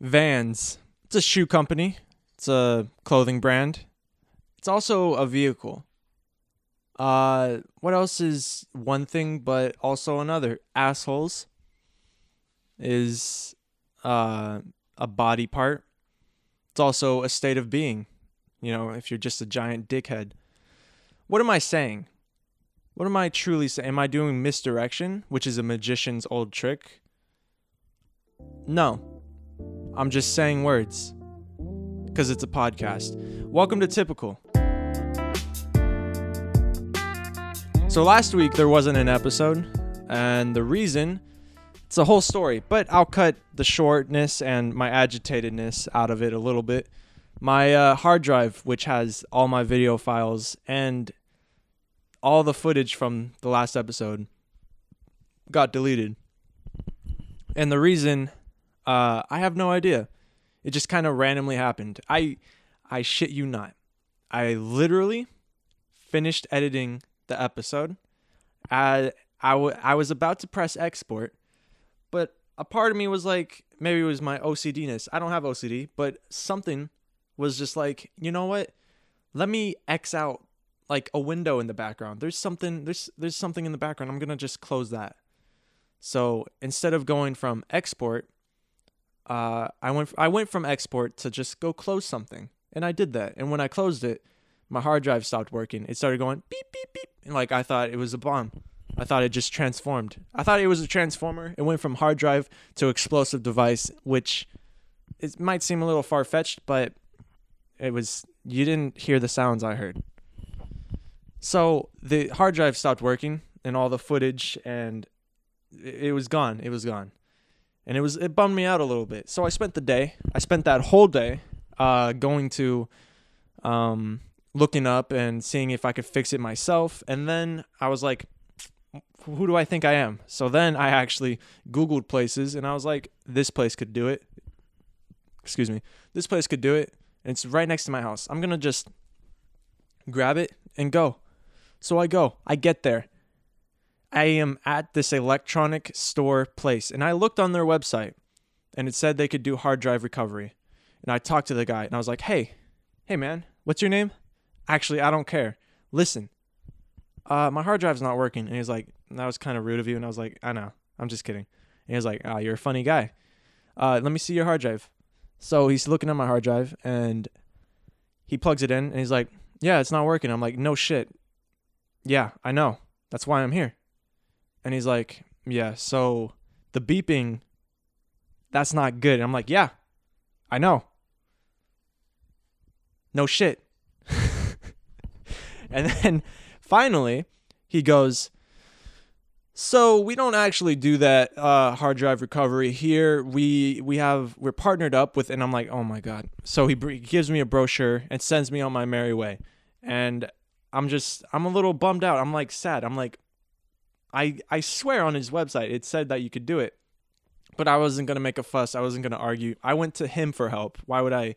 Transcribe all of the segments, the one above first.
Vans. It's a shoe company. It's a clothing brand. It's also a vehicle. Uh, what else is one thing but also another? Assholes is uh a body part. It's also a state of being. You know, if you're just a giant dickhead. What am I saying? What am I truly saying? Am I doing misdirection, which is a magician's old trick? No. I'm just saying words because it's a podcast. Welcome to Typical. So last week there wasn't an episode, and the reason it's a whole story, but I'll cut the shortness and my agitatedness out of it a little bit. My uh, hard drive, which has all my video files and all the footage from the last episode, got deleted. And the reason, uh, I have no idea. It just kind of randomly happened. I, I shit you not. I literally finished editing the episode. I, I, w- I was about to press export, but a part of me was like, maybe it was my OCDness. I don't have OCD, but something was just like, you know what? Let me X out like a window in the background. There's something there's there's something in the background. I'm gonna just close that. So instead of going from export, uh, I went I went from export to just go close something, and I did that. And when I closed it, my hard drive stopped working. It started going beep beep beep, and like I thought it was a bomb. I thought it just transformed. I thought it was a transformer. It went from hard drive to explosive device, which it might seem a little far fetched, but it was you didn't hear the sounds I heard. So the hard drive stopped working and all the footage and it was gone. It was gone. And it was it bummed me out a little bit. So I spent the day, I spent that whole day uh going to um looking up and seeing if I could fix it myself and then I was like who do I think I am? So then I actually googled places and I was like this place could do it. Excuse me. This place could do it. And it's right next to my house. I'm going to just grab it and go. So I go. I get there. I am at this electronic store place and I looked on their website and it said they could do hard drive recovery. And I talked to the guy and I was like, "Hey, hey man, what's your name?" Actually, I don't care. Listen. Uh my hard drive's not working. And he's like, "That was kind of rude of you." And I was like, "I know. I'm just kidding." And he was like, "Ah, oh, you're a funny guy. Uh let me see your hard drive." So he's looking at my hard drive and he plugs it in and he's like, "Yeah, it's not working." I'm like, "No shit." Yeah, I know. That's why I'm here. And he's like, Yeah, so the beeping, that's not good. And I'm like, Yeah, I know. No shit. and then finally, he goes, so we don't actually do that uh, hard drive recovery here. We we have we're partnered up with, and I'm like, oh my god. So he, he gives me a brochure and sends me on my merry way, and I'm just I'm a little bummed out. I'm like sad. I'm like I I swear on his website it said that you could do it. But I wasn't to make a fuss. I wasn't to argue. I went to him for help. Why would I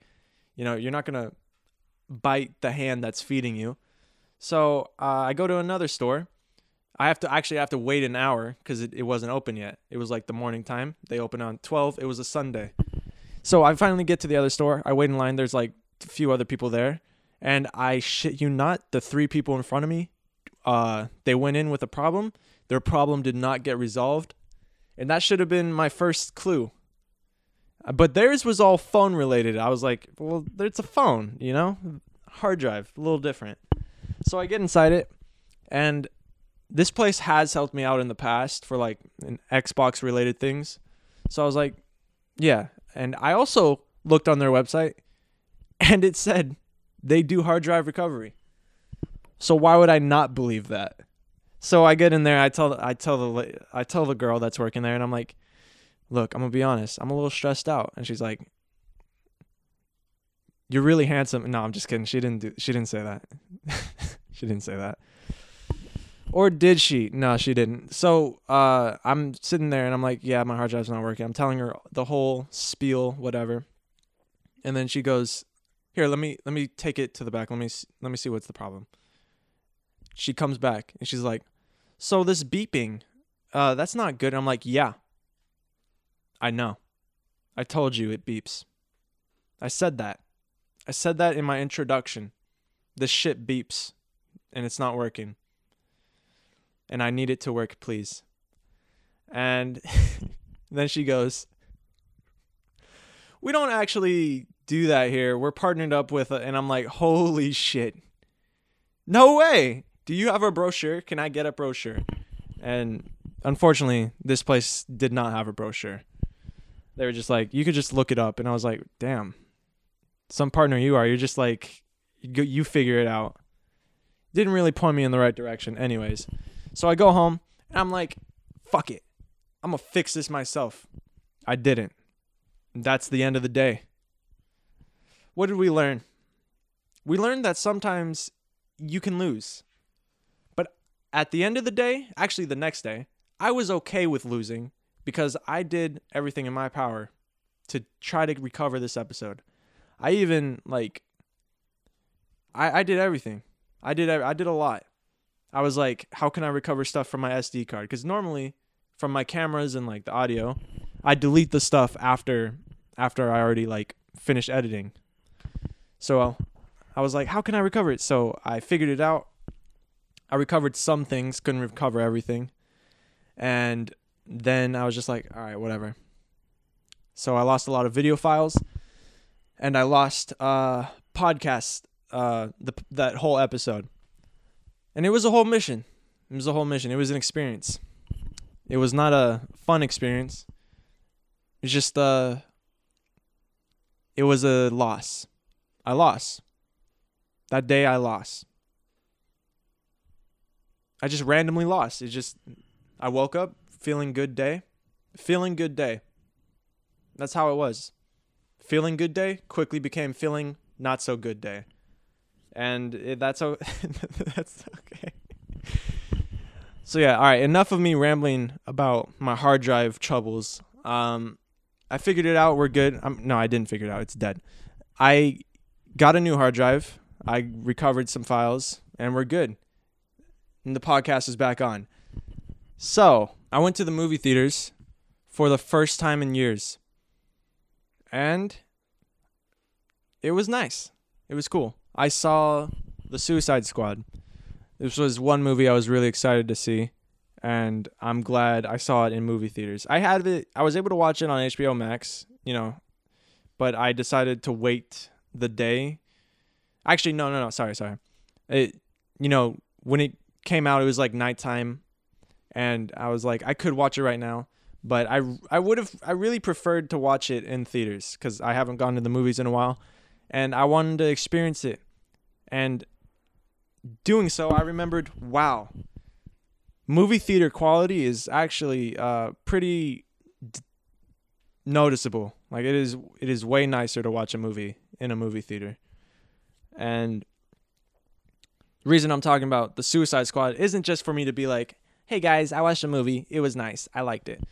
you know, you're not to bite the hand that's feeding you. So, uh, I go to another store. I have to actually have to wait an hour cuz it, it wasn't open yet. It was like the morning time. They open on 12. It was a Sunday. So, I finally get to the other store. I wait in line. There's like a few other people there and I shit you not, the three people in front of me, uh, they went in with a problem. Their problem did not get resolved, and that should have been my first clue. Uh, but theirs was all phone related. I was like, well, it's a phone, you know, hard drive, a little different. So I get inside it, and this place has helped me out in the past for like Xbox related things. So I was like, yeah. And I also looked on their website, and it said they do hard drive recovery. So why would I not believe that? So I get in there, I tell I tell the I tell the girl that's working there and I'm like, "Look, I'm to be honest. I'm a little stressed out." And she's like, "You're really handsome." No, I'm just kidding. She didn't do she didn't say that. she didn't say that. Or did she? No, she didn't. So uh, I'm sitting there and I'm like, yeah, my hard drive's not working. I'm telling her the whole spiel, whatever. And then she goes, here let me let me take it to the back let me let me see what's the problem she comes back and she's like so this beeping uh that's not good i'm like yeah i know I told you it beeps. I said that. I said that in my introduction. This shit beeps and it's not working. And I need it to work, please. And then she goes, We don't actually do that here. We're partnered up with, and I'm like, Holy shit. No way. Do you have a brochure? Can I get a brochure? And unfortunately, this place did not have a brochure. They were just like, You could just look it up. And I was like, Damn. Some partner you are. You're just like, you, you figure it out. Didn't really point me in the right direction, anyways. So I go home and I'm like, fuck it. I'm going to fix this myself. I didn't. That's the end of the day. What did we learn? We learned that sometimes you can lose. At the end of the day, actually the next day, I was okay with losing because I did everything in my power to try to recover this episode. I even like I I did everything. I did I did a lot. I was like, how can I recover stuff from my SD card? Because normally, from my cameras and like the audio, I delete the stuff after after I already like finished editing. So I was like, how can I recover it? So I figured it out. I recovered some things, couldn't recover everything. And then I was just like, all right, whatever. So I lost a lot of video files and I lost uh podcast uh the that whole episode. And it was a whole mission. It was a whole mission. It was an experience. It was not a fun experience. It's just uh it was a loss. I lost. That day I lost. I just randomly lost. It just I woke up feeling good day. Feeling good day. That's how it was. Feeling good day quickly became feeling not so good day and it, that's o- that's okay. So yeah, all right. Enough of me rambling about my hard drive troubles. Um, I figured it out. We're good. I'm, no, I didn't figure it out. It's dead. I got a new hard drive. I recovered some files, and we're good. And the podcast is back on. So I went to the movie theaters for the first time in years, and it was nice. It was cool. I saw The Suicide Squad. This was one movie I was really excited to see, and I'm glad I saw it in movie theaters. I had it. I was able to watch it on HBO Max, you know, but I decided to wait the day. Actually, no, no, no. Sorry, sorry. It, you know, when it came out, it was like nighttime, and I was like, I could watch it right now, but I, I would have, I really preferred to watch it in theaters because I haven't gone to the movies in a while, and I wanted to experience it and doing so, I remembered, wow, movie theater quality is actually uh, pretty d- noticeable. Like it is, it is way nicer to watch a movie in a movie theater. And reason I'm talking about the Suicide Squad isn't just for me to be like, "Hey guys, I watched a movie. It was nice. I liked it."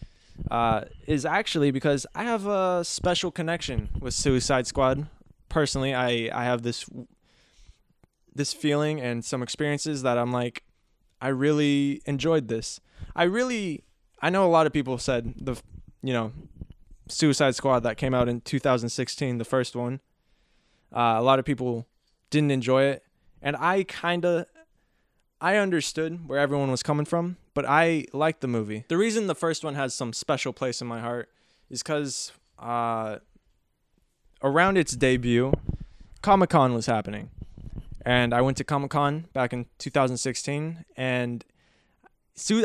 Uh, is actually because I have a special connection with Suicide Squad. Personally, I I have this this feeling and some experiences that I'm like, I really enjoyed this. I really, I know a lot of people said the, you know, Suicide Squad that came out in 2016, the first one. Uh, a lot of people didn't enjoy it, and I kind of, I understood where everyone was coming from, but I liked the movie. The reason the first one has some special place in my heart is because uh, around its debut, Comic Con was happening and I went to Comic Con back in 2016, and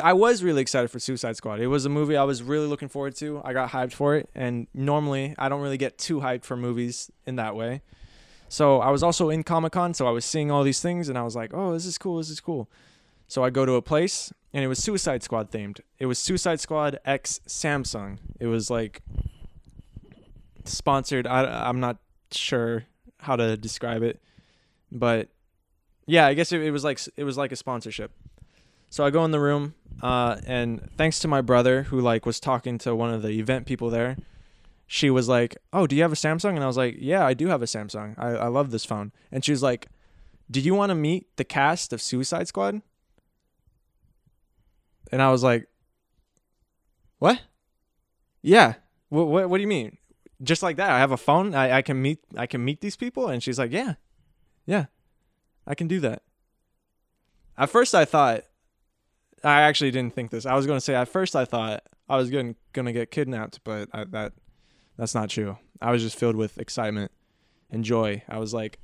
I was really excited for Suicide Squad. It was a movie I was really looking forward to. I got hyped for it, and normally I don't really get too hyped for movies in that way. So I was also in Comic Con, so I was seeing all these things, and I was like, "Oh, this is cool. This is cool." So I go to a place, and it was Suicide Squad themed. It was Suicide Squad X Samsung. It was like sponsored. I, I'm not sure how to describe it but yeah, I guess it, it was like it was like a sponsorship. So I go in the room, uh, and thanks to my brother who like was talking to one of the event people there, she was like, "Oh, do you have a Samsung?" And I was like, "Yeah, I do have a Samsung. I I love this phone." And she was like, "Do you want to meet the cast of Suicide Squad?" And I was like, "What?" Yeah. What what what do you mean? just like that. I have a phone. I, I can meet I can meet these people and she's like, "Yeah. Yeah. I can do that." At first I thought I actually didn't think this. I was going to say at first I thought I was going going to get kidnapped, but I, that that's not true. I was just filled with excitement and joy. I was like,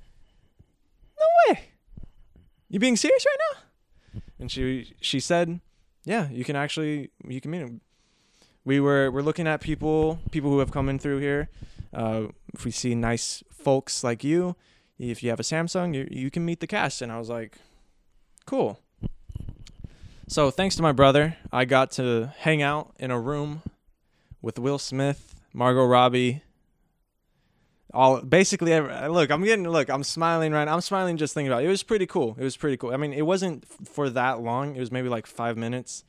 "No way. You being serious right now?" And she she said, "Yeah, you can actually you can meet him." We were we're looking at people people who have come in through here. Uh, if we see nice folks like you, if you have a Samsung, you you can meet the cast. And I was like, "Cool." So thanks to my brother, I got to hang out in a room with Will Smith, Margot Robbie, all basically look i'm getting look i'm smiling right now. i'm smiling just thinking about it. it was pretty cool it was pretty cool. I mean it wasn't for that long it was maybe like five minutes.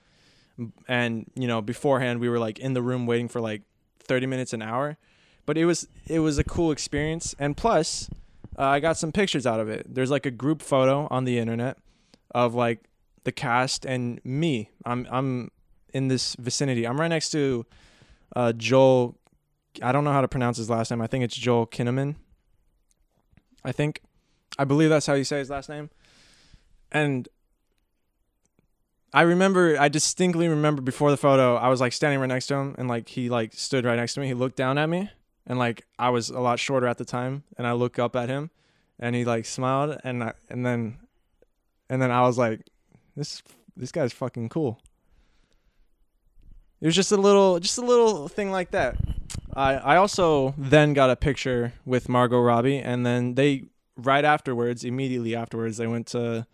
And you know beforehand we were like in the room waiting for like 30 minutes an hour. But it was it was a cool experience and plus uh, i got some pictures out of it. There's like a group photo on the internet of like the cast and me. I'm i'm in this vicinity. I'm right next to uh, joel I don't know how to pronounce his last name. I think it's Joel Kinnaman. I think. I believe that's how you say his last name. And I remember I distinctly remember before the photo, I was like standing right next to him and like he like stood right next to me. He looked down at me and like I was a lot shorter at the time and I look up at him and he like smiled and I, and then and then I was like this this guy's fucking cool. It was just a little just a little thing like that. I I also then got a picture with Margot Robbie, and then they right afterwards, immediately afterwards, they went to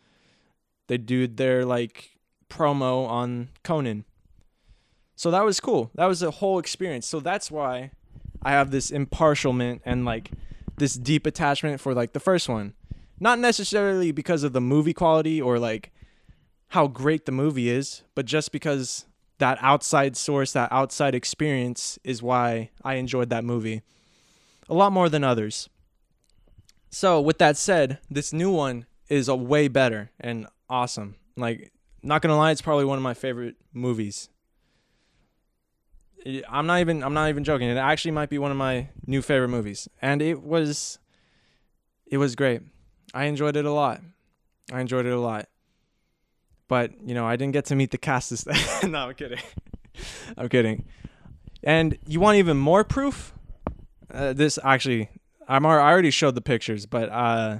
they did their like promo on Conan. So that was cool. That was a whole experience. So that's why I have this impartialment and like this deep attachment for like the first one. Not necessarily because of the movie quality or like how great the movie is, but just because that outside source, that outside experience is why I enjoyed that movie a lot more than others. So, with that said, this new one is a way better and awesome. Like, not gonna lie, it's probably one of my favorite movies. I'm not even I'm not even joking. It actually might be one of my new favorite movies, and it was it was great. I enjoyed it a lot. I enjoyed it a lot. But you know, I didn't get to meet the cast this. no, I'm kidding. I'm kidding. And you want even more proof? Uh, this actually, I'm I already showed the pictures, but uh,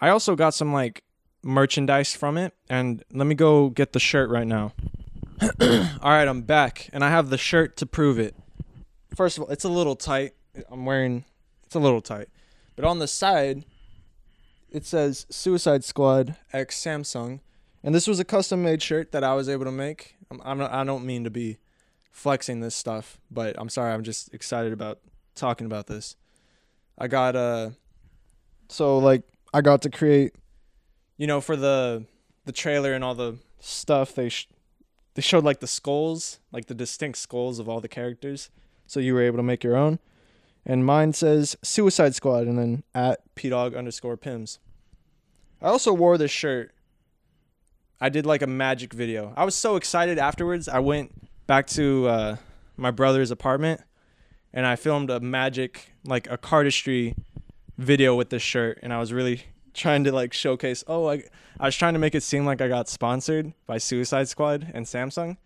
I also got some like merchandise from it, and let me go get the shirt right now. all right, I'm back, and I have the shirt to prove it. First of all, it's a little tight. I'm wearing. It's a little tight, but on the side it says Suicide Squad X Samsung, and this was a custom made shirt that I was able to make. I'm, I'm not, I don't mean to be flexing this stuff, but I'm sorry. I'm just excited about talking about this. I got uh so like I got to create, you know, for the the trailer and all the stuff they sh- they showed like the skulls, like the distinct skulls of all the characters. So you were able to make your own and mine says Suicide Squad and then at pdog underscore pims. I also wore this shirt. I did like a magic video. I was so excited afterwards. I went back to uh, my brother's apartment and I filmed a magic, like a cardistry video with this shirt. And I was really trying to like showcase. Oh, I, I was trying to make it seem like I got sponsored by Suicide Squad and Samsung.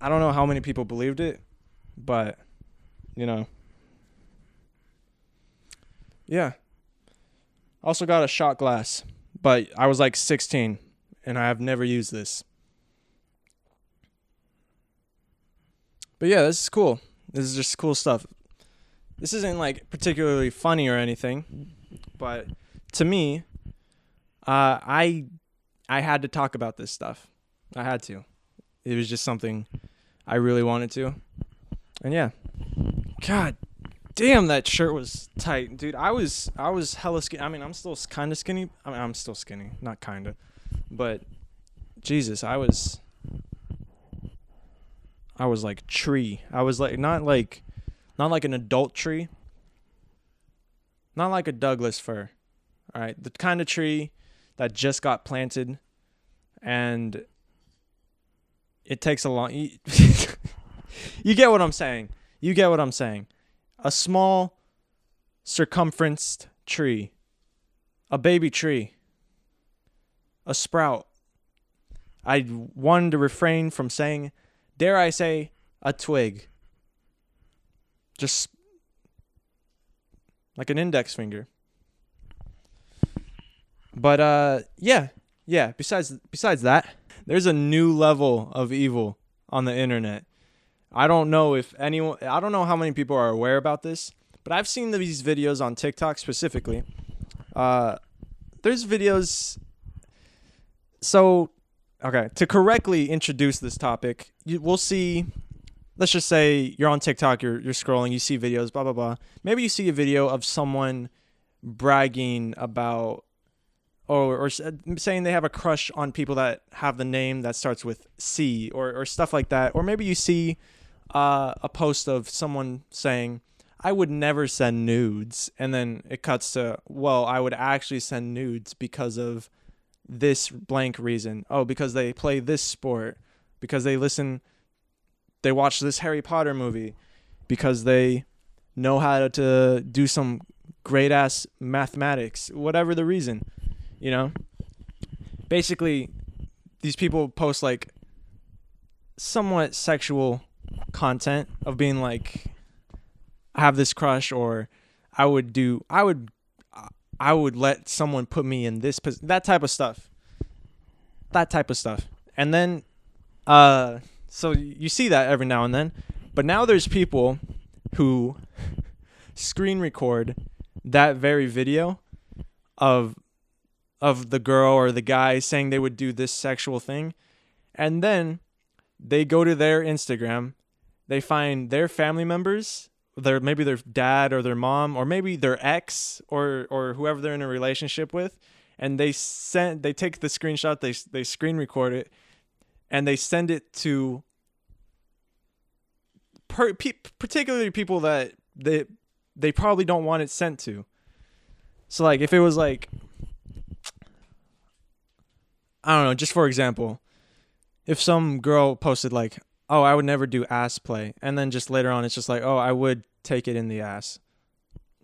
I don't know how many people believed it, but you know, yeah. Also got a shot glass, but I was like 16 and I have never used this. But yeah, this is cool. This is just cool stuff. This isn't like particularly funny or anything, but to me, uh, I I had to talk about this stuff. I had to. It was just something I really wanted to. And yeah. God damn, that shirt was tight, dude. I was I was hella skinny. I mean, I'm still kind of skinny. I mean, I'm still skinny, not kind of, but Jesus, I was I was like tree. I was like not like not like an adult tree. Not like a Douglas fir. All right, the kind of tree that just got planted and it takes a long you, you get what I'm saying You get what I'm saying. A small circumferenced tree. A baby tree. A sprout. I wanted to refrain from saying, dare I say, a twig. Just like an index finger. But uh yeah, yeah, besides besides that, there's a new level of evil on the internet. I don't know if anyone I don't know how many people are aware about this, but I've seen these videos on TikTok specifically. Uh there's videos so okay, to correctly introduce this topic, you, we'll see let's just say you're on TikTok, you're you're scrolling, you see videos, blah blah blah. Maybe you see a video of someone bragging about or or saying they have a crush on people that have the name that starts with C or or stuff like that. Or maybe you see uh, a post of someone saying, "I would never send nudes," and then it cuts to, "Well, I would actually send nudes because of this blank reason. Oh, because they play this sport, because they listen, they watch this Harry Potter movie, because they know how to do some great ass mathematics, whatever the reason." you know basically these people post like somewhat sexual content of being like I have this crush or I would do I would I would let someone put me in this that type of stuff. That type of stuff. And then uh so you see that every now and then, but now there's people who screen record that very video of of the girl or the guy saying they would do this sexual thing. And then they go to their Instagram, they find their family members, their maybe their dad or their mom or maybe their ex or or whoever they're in a relationship with, and they send they take the screenshot, they they screen record it and they send it to per, pe- particularly people that they they probably don't want it sent to. So like if it was like I don't know, just for example, if some girl posted like, "Oh, I would never do ass play," and then just later on it's just like, "Oh, I would take it in the ass."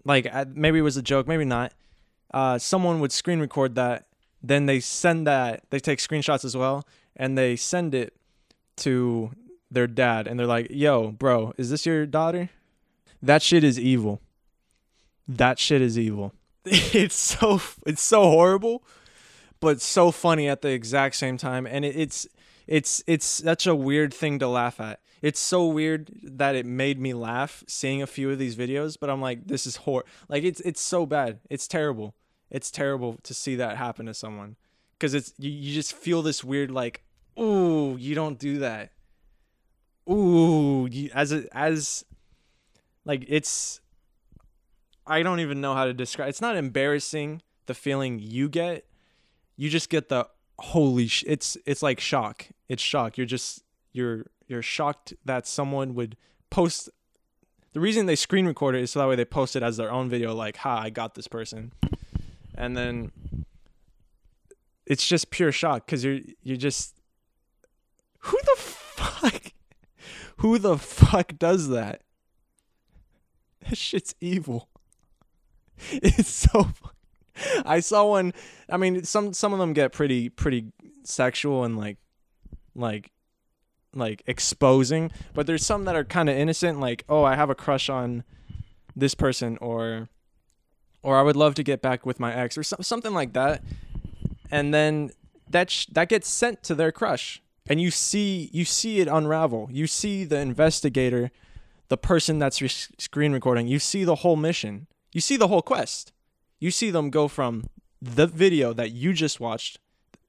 Like maybe it was a joke, maybe not. Uh, someone would screen record that, then they send that. They take screenshots as well, and they send it to their dad, and they're like, "Yo, bro, is this your daughter?" That shit is evil. That shit is evil. It's so it's so horrible but so funny at the exact same time and it, it's it's it's such a weird thing to laugh at. It's so weird that it made me laugh seeing a few of these videos but i'm like this is hor like it's it's so bad. It's terrible. It's terrible to see that happen to someone. Because it's you, you just feel this weird like ooh you don't do that. Ooh you, as a, as like it's i don't even know how to describe it's not embarrassing the feeling you get. You just get the holy sh- it's it's like shock. It's shock. You're just you're you're shocked that someone would post the reason they screen record it is so that way they post it as their own video like ha i got this person. And then it's just pure shock because you're you're just who the fuck who the fuck does that? That shit's evil. It's so I saw one. I mean, some some of them get pretty pretty sexual and like like like exposing, but there's some that are kind of innocent. Like, oh, I have a crush on this person, or or I would love to get back with my ex, or so, something like that. And then that sh- that gets sent to their crush, and you see you see it unravel. You see the investigator, the person that's re- screen recording. You see the whole mission. You see the whole quest you see them go from the video that you just watched,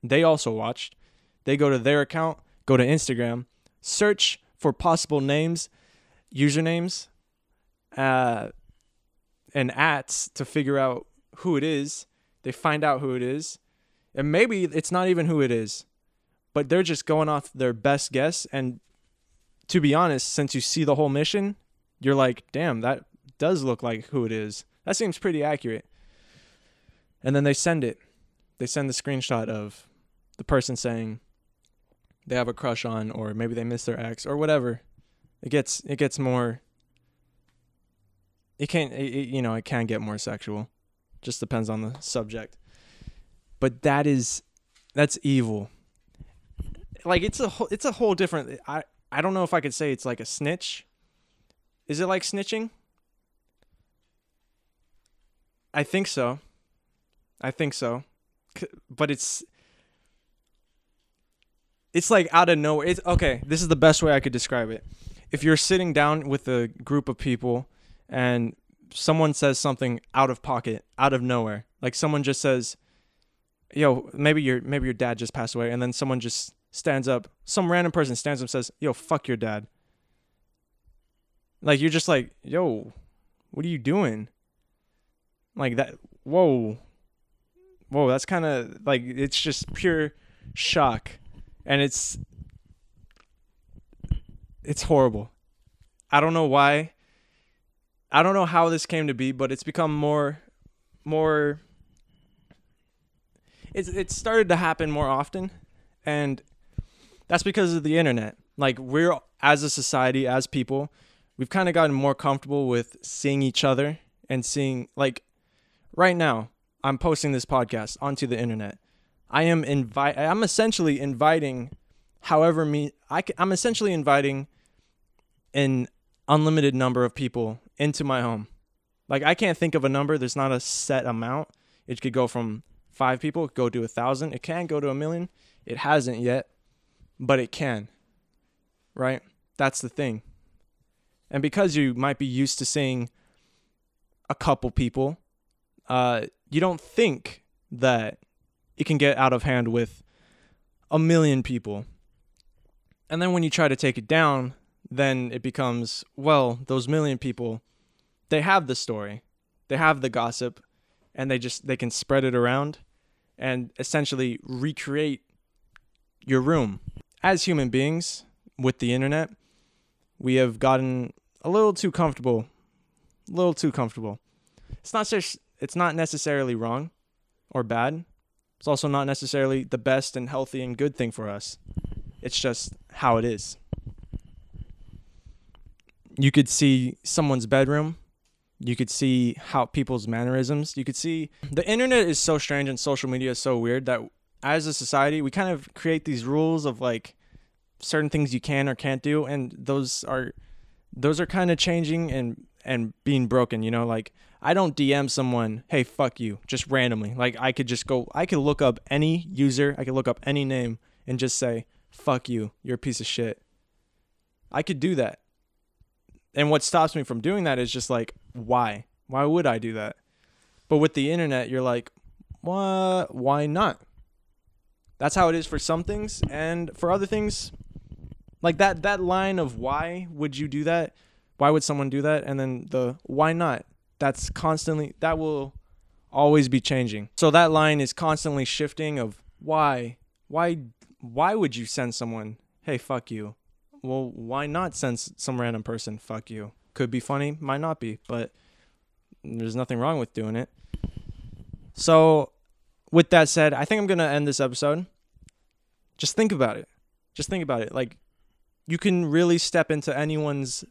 they also watched, they go to their account, go to Instagram, search for possible names, usernames, uh, and ats to figure out who it is. They find out who it is. And maybe it's not even who it is, but they're just going off their best guess. And to be honest, since you see the whole mission, you're like, damn, that does look like who it is. That seems pretty accurate and then they send it. They send the screenshot of the person saying they have a crush on, or maybe they miss their ex, or whatever. It gets it gets more it can't it, it- you know it can get more sexual. Just depends on the subject. But that is that's evil. Like it's a whole it's a whole different i i don't know if i could say it's like a snitch. Is it like snitching? I think so i think so but it's it's like out of nowhere it's okay this is the best way i could describe it if you're sitting down with a group of people and someone says something out of pocket, out of nowhere, like someone just says, "Yo, maybe your maybe your dad just passed away," and then someone just stands up, some random person stands up and says, "Yo, fuck your dad." Like you're just like, "Yo, what are you doing?" Like that. Whoa, whoa. That's kind of like it's just pure shock, and it's it's horrible. I don't know why. I don't know how this came to be, but it's become more more it's it started to happen more often and that's because of the internet. Like we're as a society, as people, we've kind of gotten more comfortable with seeing each other and seeing like right now, I'm posting this podcast onto the internet. I am invite I'm essentially inviting however me I c- I'm essentially inviting an unlimited number of people into my home. Like I can't think of a number. There's not a set amount. It could go from five people, go to a thousand. It can go to a million. It hasn't yet, but it can. Right? That's the thing. And because you might be used to seeing a couple people, uh, you don't think that it can get out of hand with a million people. And then when you try to take it down, then it becomes well those million people they have the story they have the gossip and they just they can spread it around and essentially recreate your room as human beings with the internet we have gotten a little too comfortable a little too comfortable it's not just it's not necessarily wrong or bad it's also not necessarily the best and healthy and good thing for us it's just how it is you could see someone's bedroom. You could see how people's mannerisms. You could see the internet is so strange and social media is so weird that as a society, we kind of create these rules of like certain things you can or can't do and those are those are kind of changing and and being broken, you know, like I don't DM someone, "Hey, fuck you," just randomly. Like I could just go I could look up any user, I could look up any name and just say, "Fuck you. You're a piece of shit." I could do that and what stops me from doing that is just like why why would i do that but with the internet you're like what why not that's how it is for some things and for other things like that that line of why would you do that why would someone do that and then the why not that's constantly that will always be changing so that line is constantly shifting of why why why would you send someone hey fuck you well, why not send some random person fuck you? Could be funny, might not be, but there's nothing wrong with doing it. So, with that said, I think I'm going to end this episode. Just think about it. Just think about it. Like you can really step into anyone's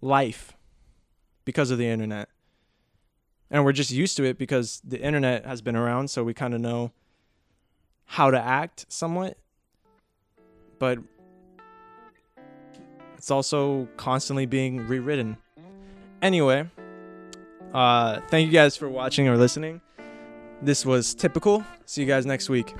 life because of the internet. And we're just used to it because the internet has been around, so we kind of know how to act somewhat. But it's also constantly being rewritten. Anyway, uh, thank you guys for watching or listening. This was typical. See you guys next week.